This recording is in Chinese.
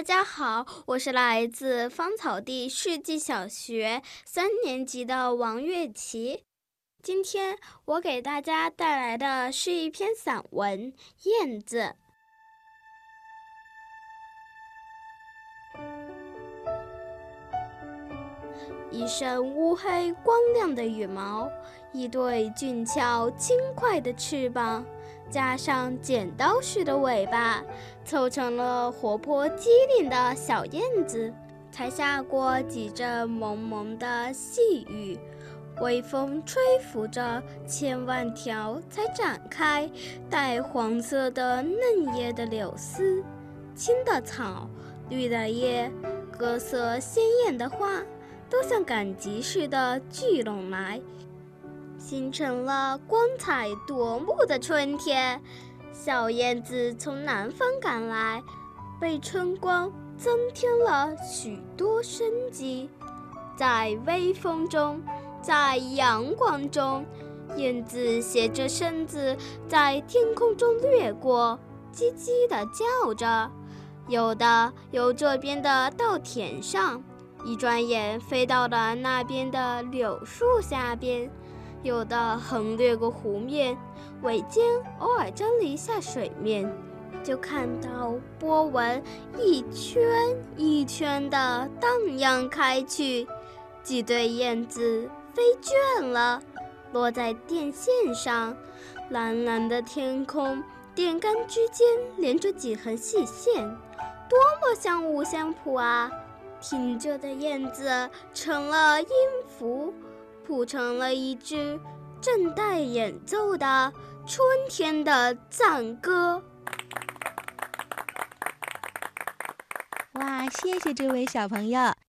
大家好，我是来自芳草地世纪小学三年级的王月琪。今天我给大家带来的是一篇散文《燕子》。一身乌黑光亮的羽毛，一对俊俏轻快的翅膀，加上剪刀似的尾巴，凑成了活泼机灵的小燕子。才下过几阵蒙蒙的细雨，微风吹拂着千万条才展开带黄色的嫩叶的柳丝，青的草，绿的叶，各色鲜艳的花。都像赶集似的聚拢来，形成了光彩夺目的春天。小燕子从南方赶来，被春光增添了许多生机。在微风中，在阳光中，燕子斜着身子在天空中掠过，叽叽地叫着。有的由这边的稻田上。一转眼飞到了那边的柳树下边，有的横掠过湖面，尾尖偶尔沾了一下水面，就看到波纹一圈一圈的荡漾开去。几对燕子飞倦了，落在电线上，蓝蓝的天空，电杆之间连着几横细线，多么像五线谱啊！挺着的燕子成了音符，谱成了一支正待演奏的春天的赞歌。哇，谢谢这位小朋友！